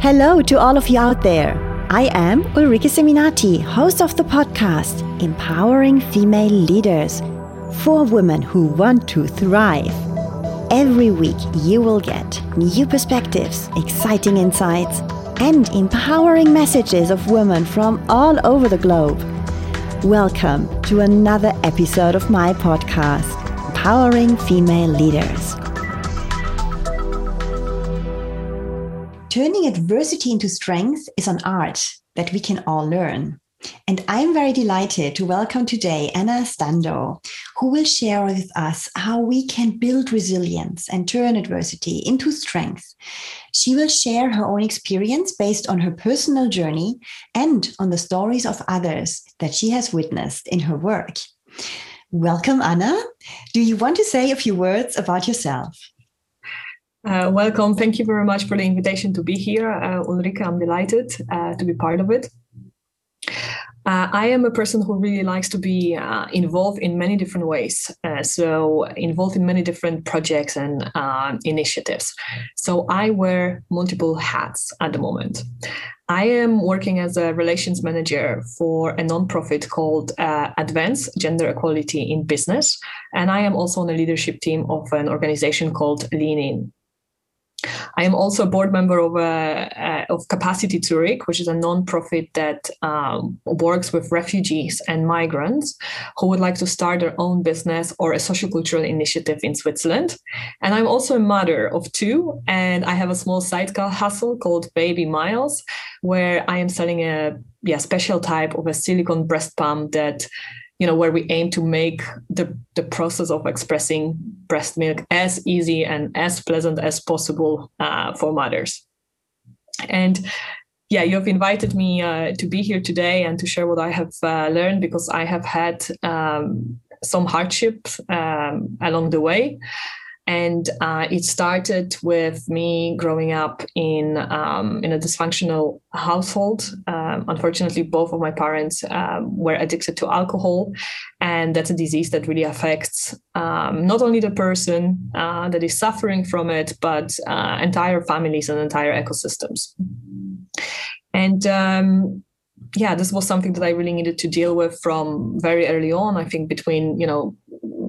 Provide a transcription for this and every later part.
Hello to all of you out there. I am Ulrike Seminati, host of the podcast Empowering Female Leaders for women who want to thrive. Every week, you will get new perspectives, exciting insights, and empowering messages of women from all over the globe. Welcome to another episode of my podcast, Empowering Female Leaders. Turning adversity into strength is an art that we can all learn. And I'm very delighted to welcome today Anna Stando, who will share with us how we can build resilience and turn adversity into strength. She will share her own experience based on her personal journey and on the stories of others that she has witnessed in her work. Welcome, Anna. Do you want to say a few words about yourself? Uh, welcome. Thank you very much for the invitation to be here, uh, Ulrike. I'm delighted uh, to be part of it. Uh, I am a person who really likes to be uh, involved in many different ways. Uh, so, involved in many different projects and initiatives. So, I wear multiple hats at the moment. I am working as a relations manager for a nonprofit called uh, Advance Gender Equality in Business. And I am also on the leadership team of an organization called Lean In. I am also a board member of, a, of Capacity Zurich, which is a non-profit that um, works with refugees and migrants who would like to start their own business or a sociocultural initiative in Switzerland. And I'm also a mother of two, and I have a small side hustle called Baby Miles, where I am selling a yeah special type of a silicone breast pump that you know where we aim to make the the process of expressing breast milk as easy and as pleasant as possible uh, for mothers. And yeah you have invited me uh, to be here today and to share what i have uh, learned because i have had um, some hardships um, along the way and uh, it started with me growing up in um, in a dysfunctional household. Um, unfortunately, both of my parents um, were addicted to alcohol, and that's a disease that really affects um, not only the person uh, that is suffering from it, but uh, entire families and entire ecosystems. And um, yeah, this was something that I really needed to deal with from very early on. I think between you know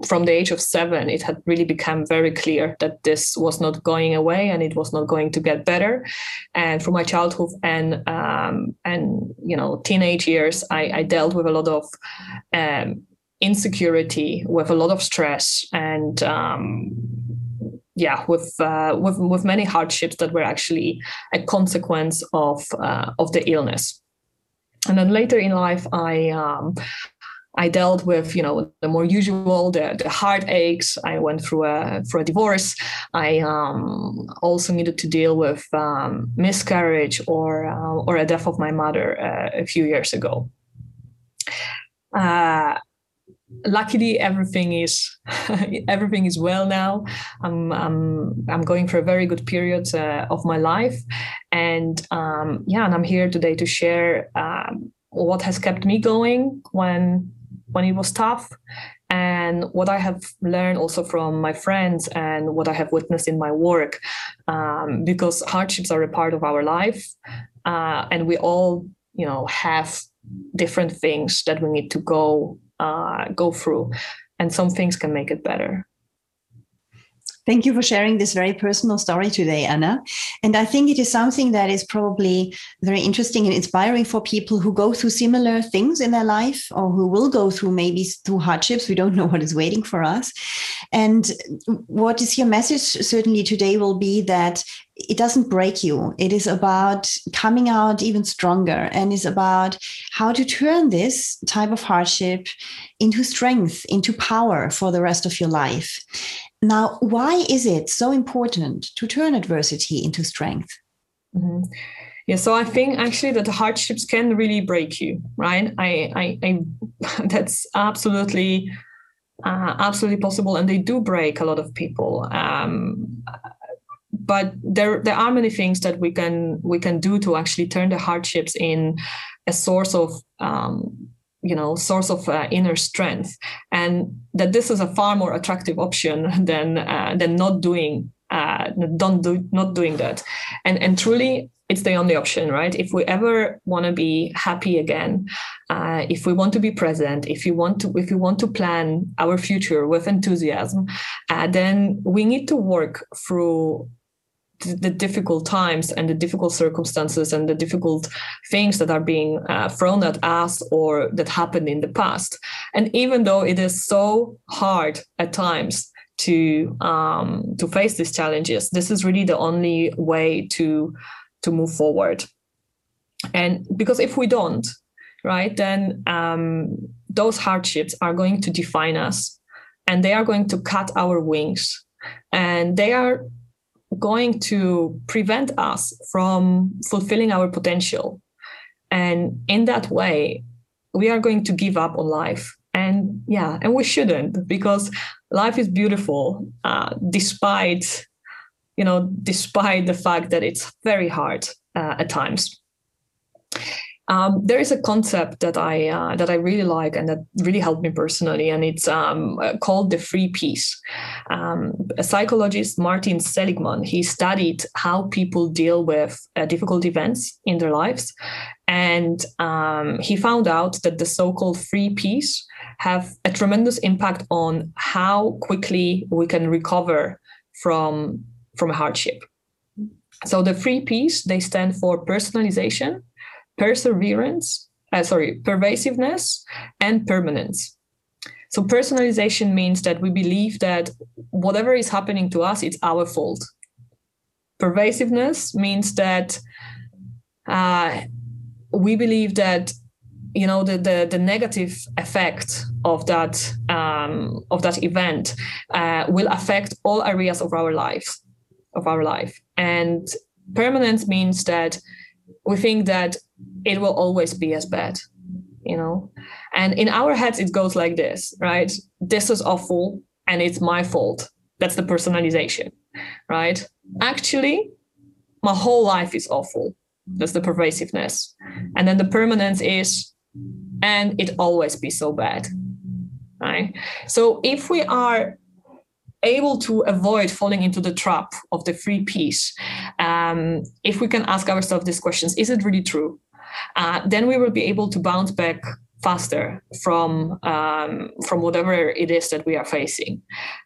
from the age of seven, it had really become very clear that this was not going away and it was not going to get better. And from my childhood and um, and you know teenage years, I, I dealt with a lot of um, insecurity, with a lot of stress, and um, yeah, with uh, with with many hardships that were actually a consequence of uh, of the illness. And then later in life, I um, I dealt with, you know, the more usual, the, the heartaches. I went through a through a divorce. I um, also needed to deal with um, miscarriage or uh, or a death of my mother uh, a few years ago. Uh, luckily, everything is everything is well now. I'm I'm I'm going for a very good period uh, of my life, and um, yeah, and I'm here today to share. Um, what has kept me going when when it was tough. And what i have learned also from my friends and what i have witnessed in my work um, because hardships are a part of our life uh, and we all you know have different things that we need to go uh, go through. And some things can make it better Thank you for sharing this very personal story today, Anna. And I think it is something that is probably very interesting and inspiring for people who go through similar things in their life or who will go through maybe through hardships. We don't know what is waiting for us. And what is your message certainly today will be that it doesn't break you. It is about coming out even stronger and is about how to turn this type of hardship into strength, into power for the rest of your life. Now, why is it so important to turn adversity into strength? Mm-hmm. Yeah, so I think actually that the hardships can really break you, right? I, I, I that's absolutely, uh, absolutely possible, and they do break a lot of people. Um, but there, there are many things that we can we can do to actually turn the hardships in a source of um, you know source of uh, inner strength and that this is a far more attractive option than uh, than not doing uh, don't do not doing that. And and truly it's the only option right? If we ever want to be happy again uh, if we want to be present if you want to if you want to plan our future with enthusiasm uh, then we need to work through the difficult times and the difficult circumstances and the difficult things that are being uh, thrown at us or that happened in the past. And even though it is so hard at times to um, to face these challenges, this is really the only way to to move forward. And because if we don't, right, then um, those hardships are going to define us, and they are going to cut our wings, and they are going to prevent us from fulfilling our potential. And in that way, we are going to give up on life. And yeah, and we shouldn't because life is beautiful, uh, despite, you know, despite the fact that it's very hard uh, at times. Um, there is a concept that I uh, that I really like and that really helped me personally, and it's um, called the three P's. Um, a psychologist, Martin Seligman, he studied how people deal with uh, difficult events in their lives, and um, he found out that the so-called three P's have a tremendous impact on how quickly we can recover from from a hardship. So the three P's they stand for personalization perseverance, uh, sorry, pervasiveness and permanence. So personalization means that we believe that whatever is happening to us, it's our fault. Pervasiveness means that uh, we believe that you know the, the, the negative effect of that um, of that event uh, will affect all areas of our lives of our life and permanence means that we think that it will always be as bad you know? And in our heads it goes like this right? This is awful and it's my fault. That's the personalization right? Actually my whole life is awful. That's the pervasiveness. And then the permanence is and it always be so bad right? So if we are able to avoid falling into the trap of the three P's um, if we can ask ourselves these questions is it really true uh, then we will be able to bounce back faster from um, from whatever it is that we are facing.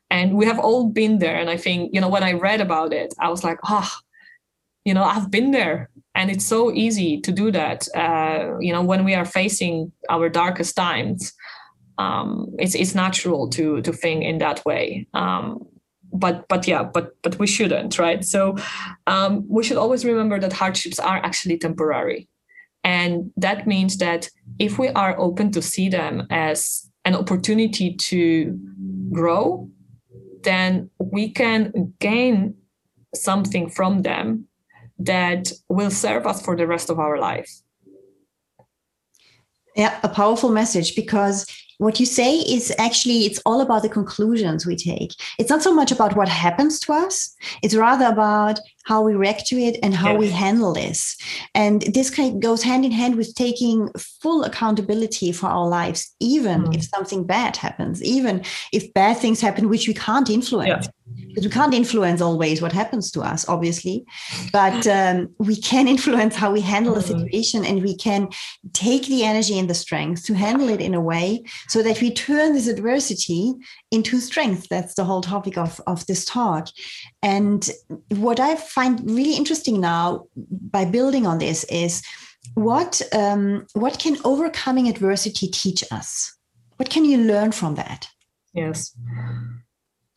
And we have all been there. And i think you know when i read about it i was like oh you know i've been there. And it's so easy to do that uh, you know when we are facing our darkest times. Um, it's it's natural to to think in that way. Um, but but yeah but but we shouldn't right? So um, we should always remember that hardships are actually temporary and that means that if we are open to see them as an opportunity to grow, then we can gain something from them that will serve us for the rest of our life. Yeah, a powerful message because what you say is actually it's all about the conclusions we take it's not so much about what happens to us it's rather about how we react to it and how yes. we handle this and this kind of goes hand in hand with taking full accountability for our lives even mm. if something bad happens even if bad things happen which we can't influence yeah because we can't influence always what happens to us obviously but um, we can influence how we handle a mm-hmm. situation and we can take the energy and the strength to handle it in a way so that we turn this adversity into strength. That's the whole topic of, of this talk. And what i find really interesting now by building on this is what um, what can overcoming adversity teach us? What can you learn from that? Yes.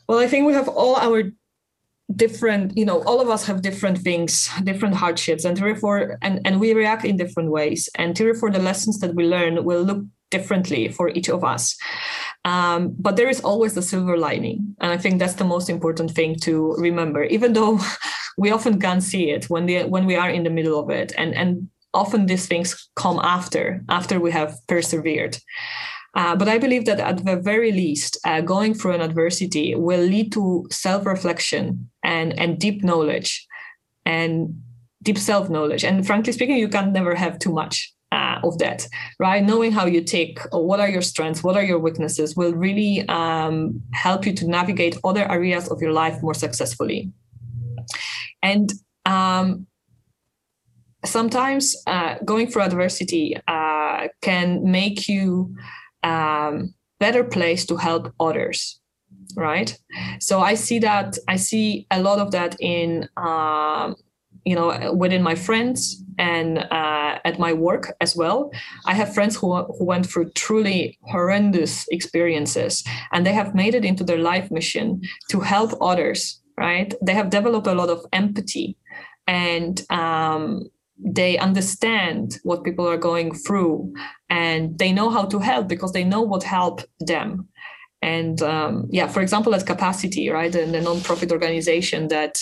Well, I think we have all our different, you know, all of us have different things, different hardships, and therefore, and, and we react in different ways. And therefore, the lessons that we learn will look differently for each of us. Um, but there is always the silver lining. And I think that's the most important thing to remember, even though we often can't see it when, the, when we are in the middle of it. And, and often these things come after, after we have persevered. Uh, but I believe that at the very least, uh, going through an adversity will lead to self-reflection and and deep knowledge, and deep self-knowledge. And frankly speaking, you can never have too much uh, of that, right? Knowing how you tick, what are your strengths, what are your weaknesses, will really um, help you to navigate other areas of your life more successfully. And um, sometimes uh, going through adversity uh, can make you um, better place to help others right so i see that i see a lot of that in um, you know within my friends and uh, at my work as well. I have friends who, who went through truly horrendous experiences and they have made it into their life mission to help others right? They have developed a lot of empathy and um, they understand what people are going through and they know how to help because they know what helped them and um, yeah for example at capacity right and the nonprofit organization that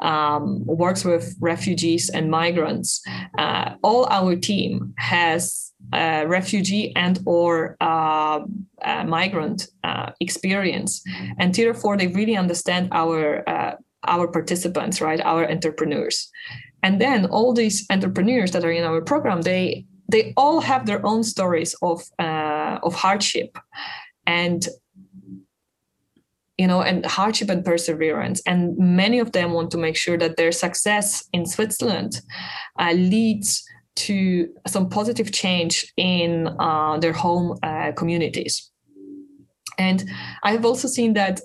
um, works with refugees and migrants uh, all our team has a refugee and or uh, migrant uh, experience. And therefore they really understand our uh, our participants right our entrepreneurs. And then all these entrepreneurs that are in our program they they all have their own stories of uh, of hardship. And you know and hardship and perseverance. And many of them want to make sure that their success in switzerland uh, leads to some positive change in uh, their home uh, communities. And i have also seen that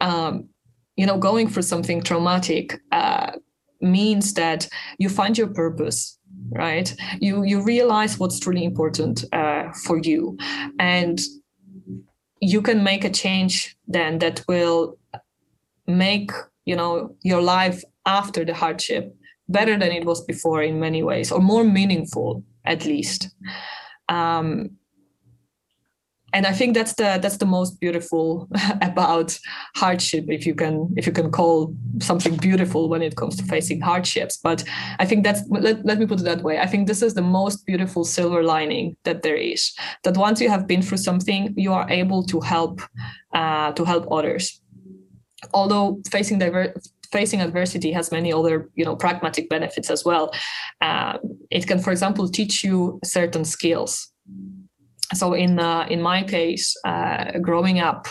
um, you know going through something traumatic uh, means that you find your purpose right? You you realize what's truly important uh, for you. And you can make a change then that will make you know your life after the hardship better than it was before in many ways or more meaningful at least. Um, and i think that's the that's the most beautiful about hardship if you can if you can call something beautiful when it comes to facing hardships. But i think that's let, let me put it that way. I think this is the most beautiful silver lining that there is that once you have been through something you are able to help uh, to help others. Although facing diver- facing adversity has many other you know pragmatic benefits as well. Uh, it can for example teach you certain skills so in uh, in my case, uh, growing up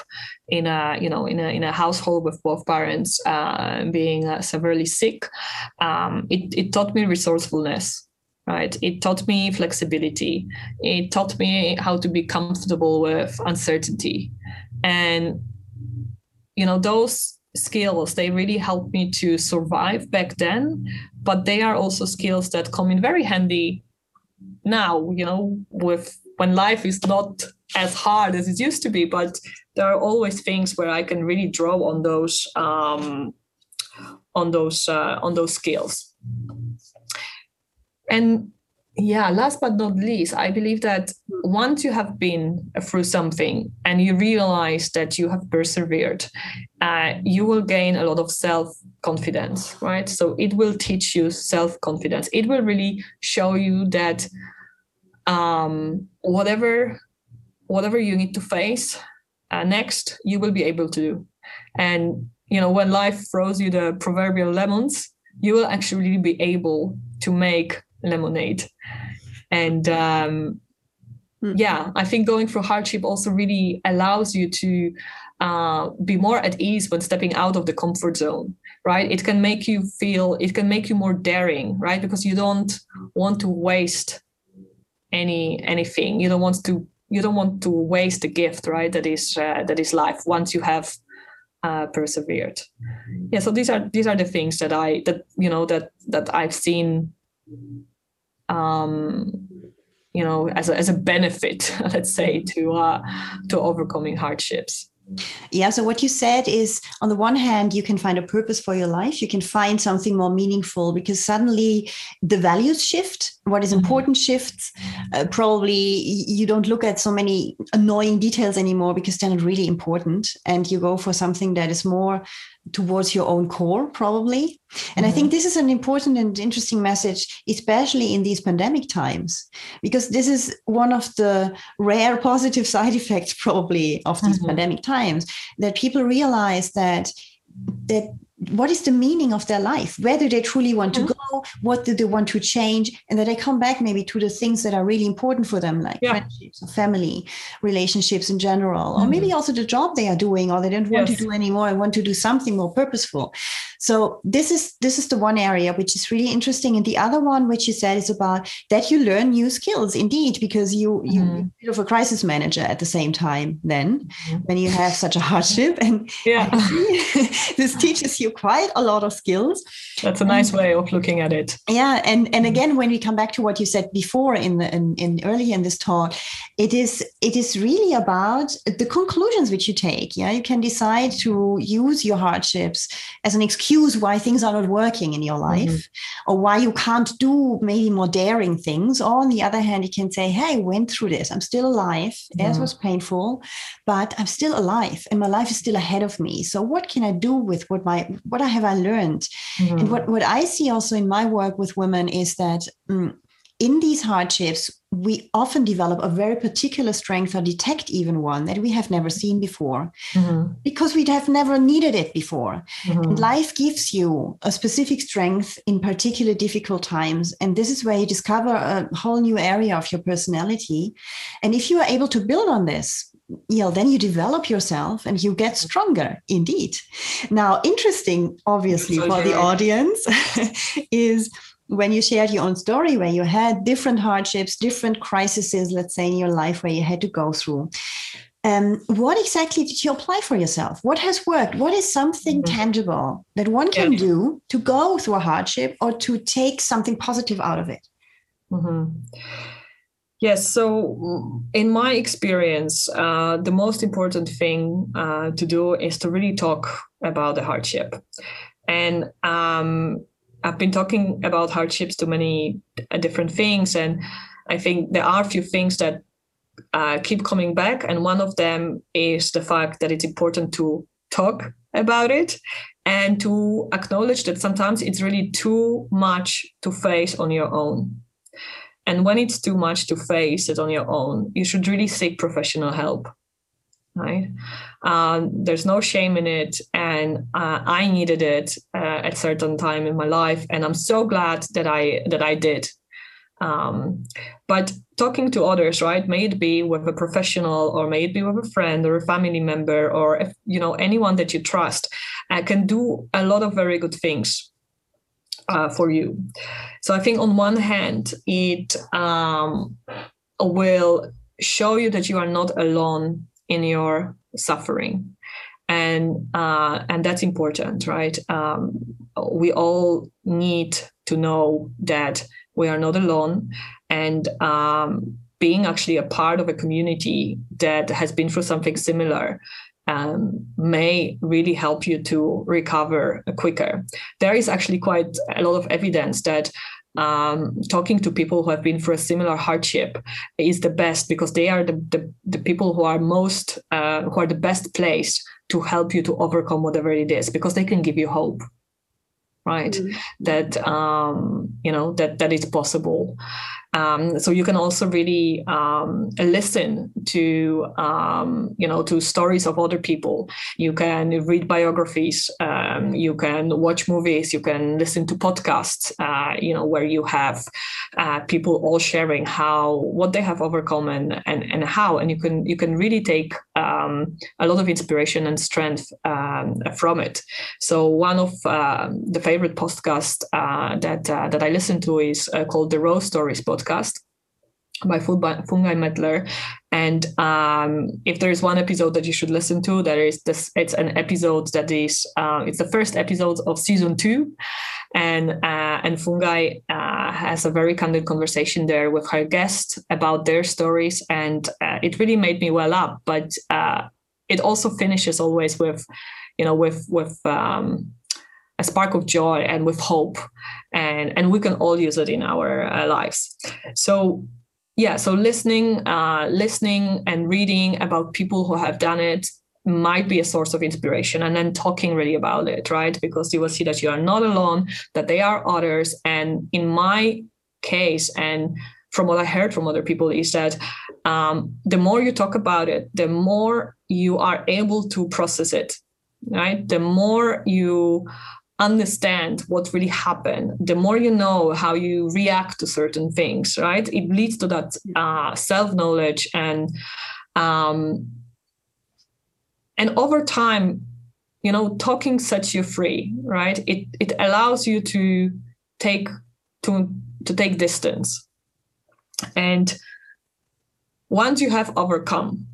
in a you know in a in a household with both parents uh, being uh, severely sick, um, it it taught me resourcefulness. Right, it taught me flexibility. It taught me how to be comfortable with uncertainty, and you know those skills they really helped me to survive back then. But they are also skills that come in very handy now. You know, with when life is not as hard as it used to be but there are always things where i can really draw on those um, on those uh, on those skills and yeah last but not least i believe that once you have been through something and you realize that you have persevered uh, you will gain a lot of self confidence right? So it will teach you self confidence it will really show you that um, whatever whatever you need to face uh, next you will be able to do. And you know when life throws you the proverbial lemons you will actually be able to make lemonade. And um, mm. yeah i think going through hardship also really allows you to uh, be more at ease when stepping out of the comfort zone right? It can make you feel it can make you more daring right? Because you don't want to waste any anything. You don't want to you don't want to waste the gift right that is uh, that is life once you have uh, persevered. Yeah so these are these are the things that i that you know that that i've seen um you know as a, as a benefit let's say to uh to overcoming hardships yeah. So, what you said is on the one hand, you can find a purpose for your life. You can find something more meaningful because suddenly the values shift. What is mm-hmm. important shifts. Uh, probably you don't look at so many annoying details anymore because they're not really important. And you go for something that is more towards your own core, probably. And mm-hmm. I think mm-hmm. this is an important and interesting message, especially in these pandemic times, because this is one of the rare positive side effects, probably, of these mm-hmm. pandemic times that people realize that that what is the meaning of their life where do they truly want to mm-hmm. go what do they want to change and that they come back maybe to the things that are really important for them like yeah. friendships or family relationships in general mm-hmm. or maybe also the job they are doing or they don't want yes. to do anymore and want to do something more purposeful so this is this is the one area which is really interesting and the other one which you said is about that you learn new skills indeed because you you mm-hmm. a bit of a crisis manager at the same time then mm-hmm. when you have such a hardship and yeah this teaches you quite a lot of skills. That's a nice way of looking at it. Yeah and and again when we come back to what you said before in the in, in early in this talk it is it is really about the conclusions which you take. Yeah you can decide to use your hardships as an excuse why things are not working in your life mm-hmm. or why you can't do maybe more daring things. Or on the other hand you can say hey I went through this. I'm still alive. Mm-hmm. it was painful but i'm still alive and my life is still ahead of me. So what can i do with what my what have I learned? Mm-hmm. And what, what I see also in my work with women is that mm, in these hardships, we often develop a very particular strength or detect even one that we have never seen before mm-hmm. because we have never needed it before. Mm-hmm. And life gives you a specific strength in particular difficult times. And this is where you discover a whole new area of your personality. And if you are able to build on this, you know, then you develop yourself and you get stronger indeed. Now, interesting, obviously, so for the audience is when you shared your own story where you had different hardships, different crises, let's say, in your life where you had to go through. Um, what exactly did you apply for yourself? What has worked? What is something mm-hmm. tangible that one can yeah. do to go through a hardship or to take something positive out of it? Mm-hmm. Yes. So, in my experience, uh, the most important thing uh, to do is to really talk about the hardship. And um, I've been talking about hardships to many uh, different things. And I think there are a few things that uh, keep coming back. And one of them is the fact that it's important to talk about it and to acknowledge that sometimes it's really too much to face on your own and when it's too much to face it on your own, you should really seek professional help. Right? Um, there's no shame in it, and uh, I needed it uh, at certain time in my life, and I'm so glad that I that I did. Um, but talking to others, right? May it be with a professional, or may it be with a friend or a family member, or if, you know anyone that you trust, uh, can do a lot of very good things uh, for you. So I think on one hand, it um, will show you that you are not alone in your suffering. And uh, and that's important, right? Um, we all need to know that we are not alone, and um, being actually a part of a community that has been through something similar um, may really help you to recover quicker. There is actually quite a lot of evidence that um, talking to people who have been through a similar hardship is the best because they are the, the, the people who are most uh, who are the best placed to help you to overcome whatever it is because they can give you hope right mm-hmm. that um, you know that that is possible um, so you can also really um, listen to um, you know to stories of other people. You can read biographies. Um, you can watch movies. You can listen to podcasts. Uh, you know where you have uh, people all sharing how what they have overcome and and, and how. And you can you can really take um, a lot of inspiration and strength from it. So one of uh, the favorite podcasts uh, that uh, that I listen to is uh, called the Rose Stories podcast podcast by Fungai Mettler. And um, if there is one episode that you should listen to, there is this. It's an episode that is. Uh, it's the first episode of season two, and uh, and Fungai uh, has a very candid conversation there with her guest about their stories, and uh, it really made me well up. But uh, it also finishes always with, you know, with with. Um, a spark of joy and with hope and and we can all use it in our uh, lives. So yeah so listening uh, listening and reading about people who have done it might be a source of inspiration and then talking really about it right? Because you will see that you are not alone that there are others and in my case and from what i heard from other people is that um, the more you talk about it the more you are able to process it right? The more you understand what really happened the more you know how you react to certain things right? It leads to that uh, self-knowledge and um, and over time you know talking sets you free right? It it allows you to take to to take distance. And once you have overcome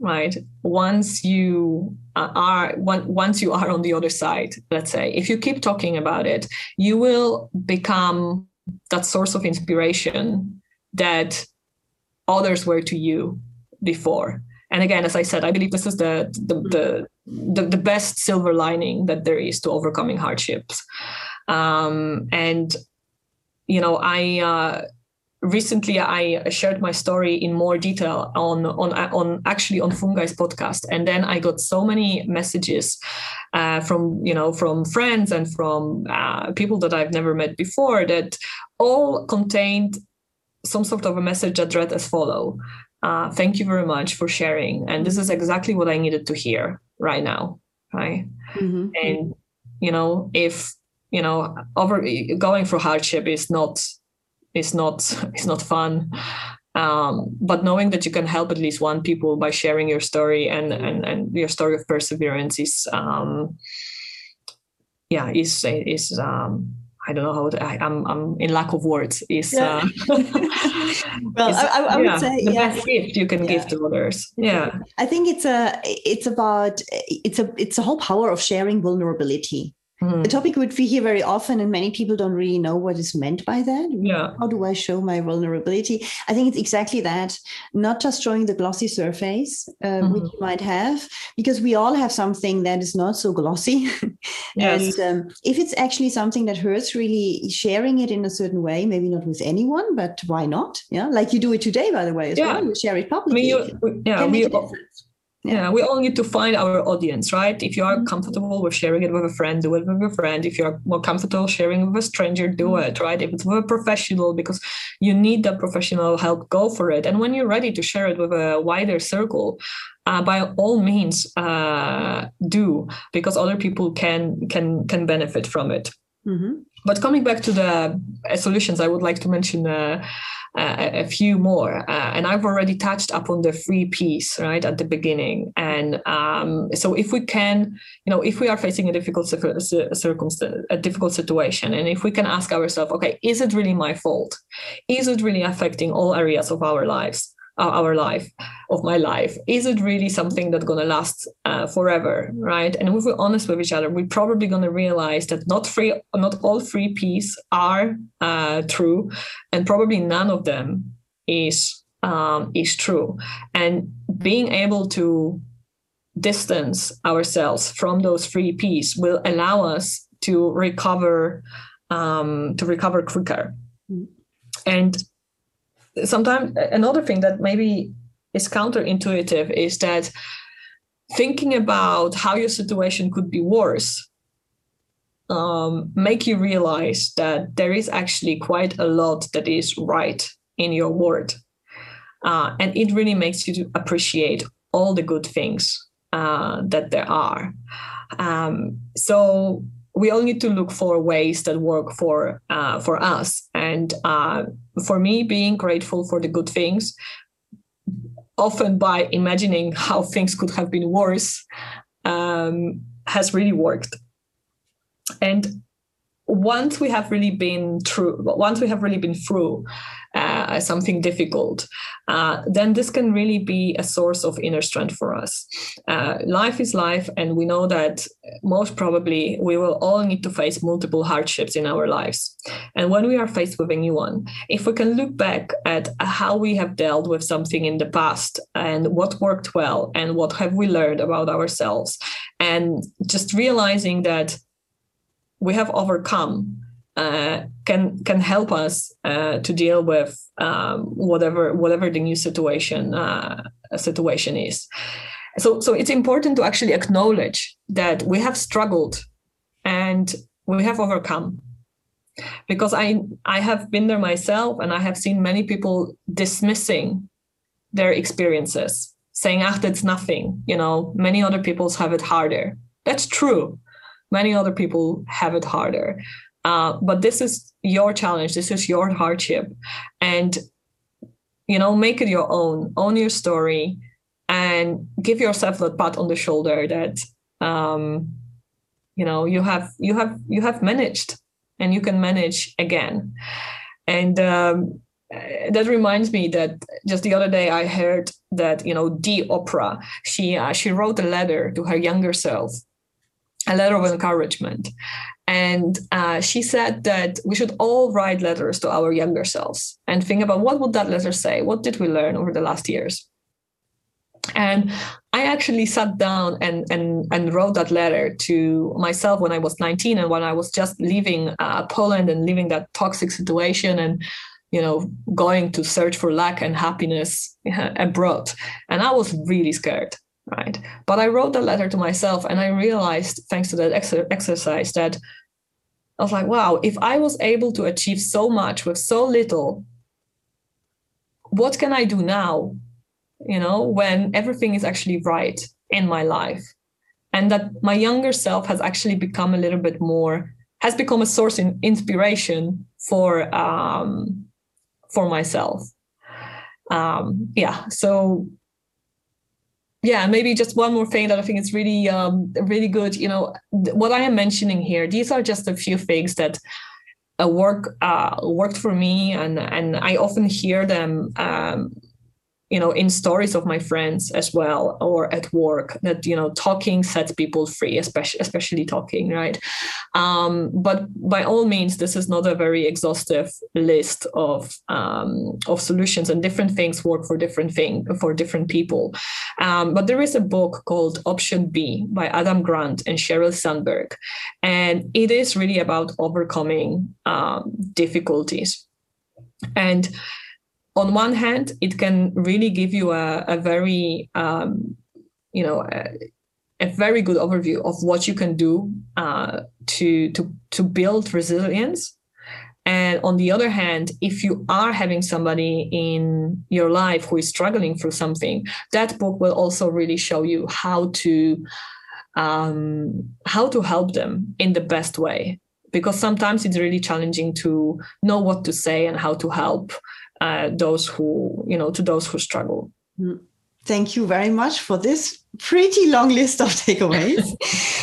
right? Once you are once you are on the other side let's say if you keep talking about it you will become that source of inspiration that others were to you before. And again as i said i believe this is the the the, the, the best silver lining that there is to overcoming hardships. Um, and you know i uh, recently I shared my story in more detail on on on actually on Fungai's podcast, and then I got so many messages uh, from you know from friends and from uh, people that I've never met before that all contained some sort of a message that read as follow. Uh, thank you very much for sharing, and this is exactly what I needed to hear right now, right? Mm-hmm. And you know if you know over going through hardship is not is not is not fun um, but knowing that you can help at least one people by sharing your story and and, and your story of perseverance is um, yeah is is um, I don't know how to, I, am I'm, I'm in lack of words. Is yeah. uh, well, is, I, I, would yeah, say the yeah. best gift you can give to others. Yeah, I think it's a it's about it's a it's a whole power of sharing vulnerability. Mm. The topic would be here very often, and many people don't really know what is meant by that. Yeah. How do I show my vulnerability? I think it's exactly that, not just showing the glossy surface, uh, mm-hmm. which you might have, because we all have something that is not so glossy. yes. And um, if it's actually something that hurts, really sharing it in a certain way, maybe not with anyone, but why not? Yeah, like you do it today, by the way, as yeah. well. You share it publicly. I mean, you, yeah, we, yeah we all need to find our audience right if you are mm-hmm. comfortable with sharing it with a friend do it with a friend if you're more comfortable sharing with a stranger do mm-hmm. it right if it's with a professional because you need that professional help go for it and when you're ready to share it with a wider circle uh, by all means uh, do because other people can can can benefit from it mm-hmm. but coming back to the uh, solutions i would like to mention uh, a, few more. Uh, and I've already touched upon the three P's right at the beginning. And um, so if we can, you know, if we are facing a difficult circumstance, a difficult situation, and if we can ask ourselves, okay, is it really my fault? Is it really affecting all areas of our lives? Our life of my life is it really something that's going to last uh, forever right? And if we're honest with each other we're probably going to realize that not free not all three P's are uh, true and probably none of them is um, is true. And being able to distance ourselves from those three P's will allow us to recover um, to recover quicker. Mm. and sometimes another thing that maybe is counterintuitive is that thinking about how your situation could be worse um, make you realize that there is actually quite a lot that is right in your world. Uh, and it really makes you appreciate all the good things uh, that there are. Um, so we all need to look for ways that work for uh, for us and uh, for me being grateful for the good things often by imagining how things could have been worse um, has really worked. And once we have really been through once we have really been through uh, something difficult uh, then this can really be a source of inner strength for us. Uh, life is life and we know that most probably we will all need to face multiple hardships in our lives. And when we are faced with a new one if we can look back at how we have dealt with something in the past and what worked well and what have we learned about ourselves and just realizing that we have overcome uh, can can help us uh, to deal with um, whatever whatever the new situation uh, situation is. So so it's important to actually acknowledge that we have struggled and we have overcome. Because I I have been there myself and I have seen many people dismissing their experiences, saying, ah, that's nothing. You know, many other people have it harder That's true. Many other people have it harder. Uh, but this is your challenge. This is your hardship. And, you know, make it your own, own your story, and give yourself that pat on the shoulder that, um, you know, you have, you have, you have managed and you can manage again. And, um, that reminds me that just the other day I heard that you know Dee Oprah she uh, she wrote a letter to her younger self, a letter of encouragement, and uh, she said that we should all write letters to our younger selves and think about what would that letter say, what did we learn over the last years, and I actually sat down and, and, and wrote that letter to myself when I was 19 and when I was just leaving uh, Poland and leaving that toxic situation and you know, going to search for luck and happiness abroad. And I was really scared, right? But I wrote the letter to myself and I realized, thanks to that ex- exercise, that I was like, wow, if I was able to achieve so much with so little, what can I do now, you know, when everything is actually right in my life? And that my younger self has actually become a little bit more, has become a source in inspiration for um, for myself. Um, yeah, so yeah, maybe just one more thing that I think is really um, really good. You know, what I am mentioning here, these are just a few things that uh, work uh, worked for me, and and I often hear them um, you know in stories of my friends as well or at work that you know talking sets people free especially especially talking right? Um, but by all means this is not a very exhaustive list of um, of solutions and different things work for different thing for different people. Um, but there is a book called option b by adam grant and sheryl sandberg and it is really about overcoming um, difficulties. And on one hand, it can really give you a, a very, um, you know, a, a, very good overview of what you can do uh, to to to build resilience. And on the other hand, if you are having somebody in your life who is struggling through something, that book will also really show you how to um, how to help them in the best way. Because sometimes it's really challenging to know what to say and how to help uh, those who you know to those who struggle mm. thank you very much for this pretty long list of takeaways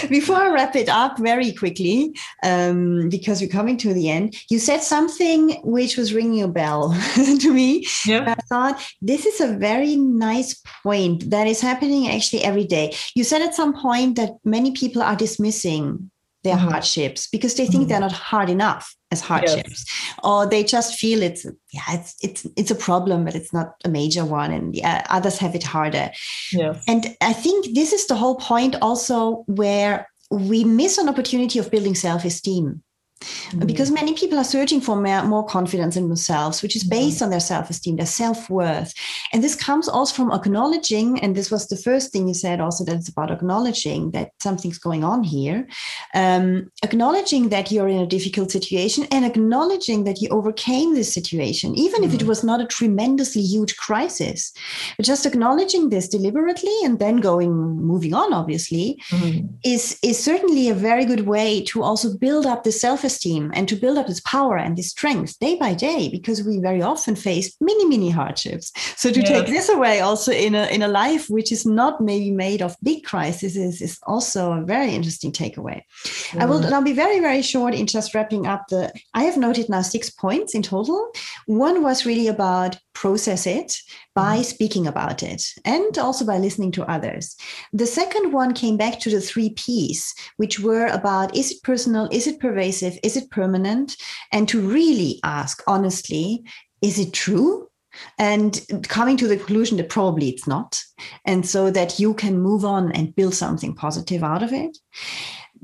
before i wrap it up very quickly um, because we're coming to the end you said something which was ringing a bell to me yeah. i thought this is a very nice point that is happening actually every day you said at some point that many people are dismissing their mm-hmm. hardships because they think mm-hmm. they're not hard enough as hardships yes. or they just feel it's yeah it's it's it's a problem but it's not a major one and yeah, others have it harder yes. and i think this is the whole point also where we miss an opportunity of building self-esteem mm-hmm. because many people are searching for more, confidence in themselves, which is mm-hmm. based mm-hmm. on their self esteem, their self worth. And this comes also from acknowledging, and this was the first thing you said also that it's about acknowledging that something's going on here, um, acknowledging that you're in a difficult situation and acknowledging that you overcame this situation, even mm-hmm. if it mm-hmm. was not a tremendously huge crisis. But just acknowledging this deliberately and then going, moving on, obviously, mm-hmm. is, is certainly a very good way to also build up the self esteem and to build up this power and this strength day by day because we very often face many many hardships so to yeah. take this away also in a in a life which is not maybe made of big crises is also a very interesting takeaway mm. i will now be very very short in just wrapping up the i have noted now six points in total one was really about process it by mm-hmm. speaking about it and also by listening to others. The second one came back to the three P's, which were about is it personal, is it pervasive, is it permanent? And to really ask honestly, is it true? And coming to the conclusion that probably it's not. And so that you can move on and build something positive out of it.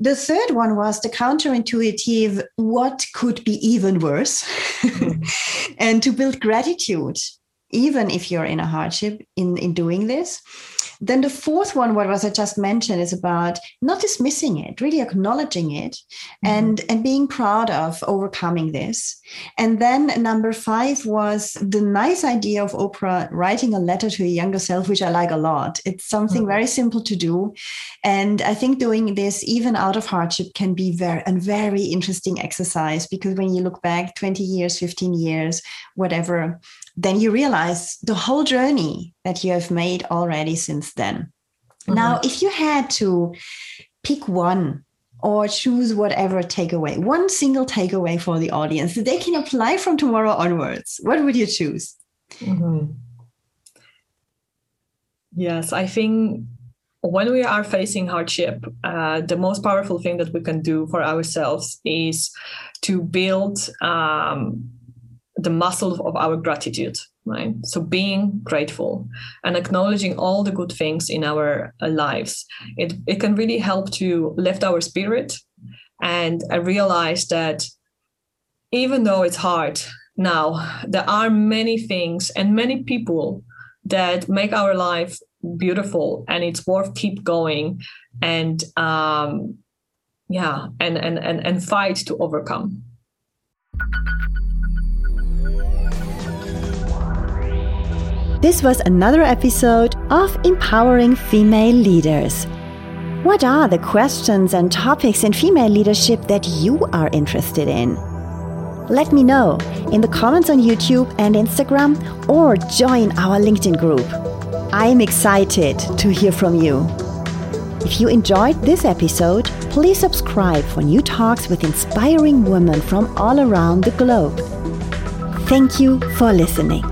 The third one was the counterintuitive, what could be even worse? Mm. and to build gratitude, even if you're in a hardship in, in doing this. Then the fourth one, what was I just mentioned, is about not dismissing it, really acknowledging it mm-hmm. and, and being proud of overcoming this. And then number five was the nice idea of Oprah writing a letter to a younger self, which I like a lot. It's something mm-hmm. very simple to do. And I think doing this even out of hardship can be very a very interesting exercise because when you look back 20 years, 15 years, whatever, then you realize the whole journey that you have made already since then. Mm-hmm. Now, if you had to pick one or choose whatever takeaway, one single takeaway for the audience that they can apply from tomorrow onwards, what would you choose? Mm-hmm. Yes, I think when we are facing hardship, uh, the most powerful thing that we can do for ourselves is to build um, the muscle of our gratitude right? So being grateful and acknowledging all the good things in our uh, lives it, it can really help to lift our spirit and i realize that even though it's hard now there are many things and many people that make our life beautiful and it's worth keep going and um yeah and and and, and fight to overcome This was another episode of Empowering Female Leaders. What are the questions and topics in female leadership that you are interested in? Let me know in the comments on YouTube and Instagram or join our LinkedIn group. I am excited to hear from you. If you enjoyed this episode, please subscribe for new talks with inspiring women from all around the globe. Thank you for listening.